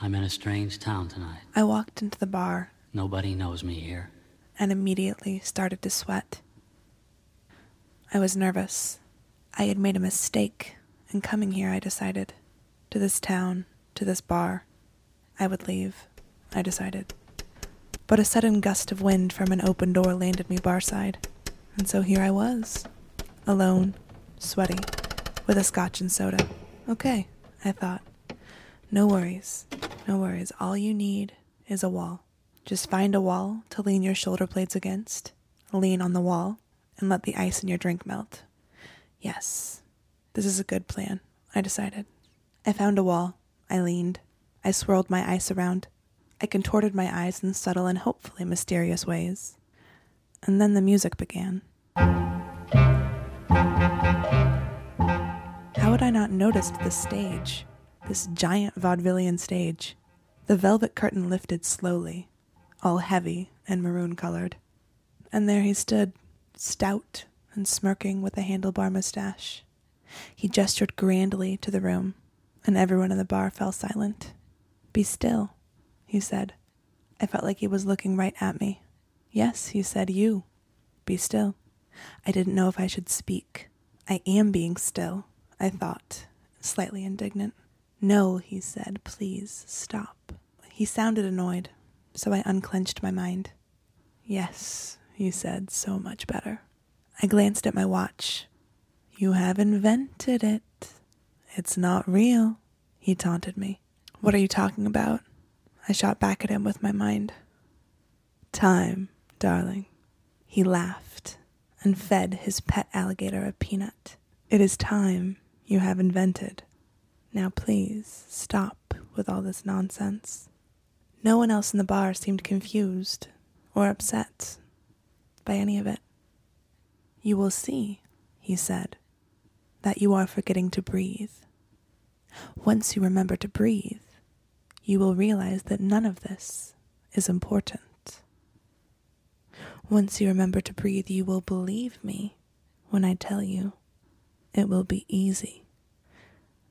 I'm in a strange town tonight. I walked into the bar Nobody knows me here. and immediately started to sweat. I was nervous. I had made a mistake, and coming here, I decided. To this town, to this bar. I would leave, I decided. But a sudden gust of wind from an open door landed me barside, and so here I was. Alone, sweaty, with a scotch and soda. Okay, I thought. No worries, no worries. All you need is a wall. Just find a wall to lean your shoulder blades against, lean on the wall, and let the ice in your drink melt. Yes, this is a good plan, I decided. I found a wall. I leaned. I swirled my ice around. I contorted my eyes in subtle and hopefully mysterious ways. And then the music began. How had I not noticed this stage? This giant vaudevillian stage. The velvet curtain lifted slowly, all heavy and maroon colored. And there he stood, stout and smirking with a handlebar mustache. He gestured grandly to the room, and everyone in the bar fell silent. Be still, he said. I felt like he was looking right at me. Yes, he said, you. Be still. I didn't know if I should speak. I am being still, I thought, slightly indignant. No, he said, please stop. He sounded annoyed, so I unclenched my mind. Yes, he said, so much better. I glanced at my watch. You have invented it. It's not real, he taunted me. What are you talking about? I shot back at him with my mind. Time, darling. He laughed and fed his pet alligator a peanut. It is time you have invented. Now please stop with all this nonsense. No one else in the bar seemed confused or upset by any of it. You will see, he said, that you are forgetting to breathe. Once you remember to breathe, you will realize that none of this is important. Once you remember to breathe, you will believe me when I tell you it will be easy.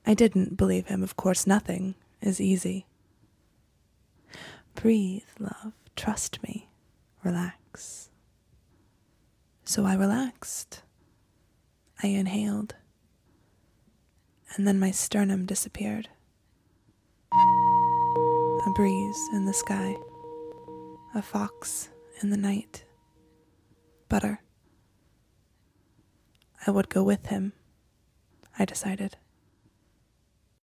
I didn't believe him, of course, nothing is easy. Breathe, love, trust me, relax. So I relaxed. I inhaled, and then my sternum disappeared. A breeze in the sky, a fox in the night, butter. I would go with him, I decided.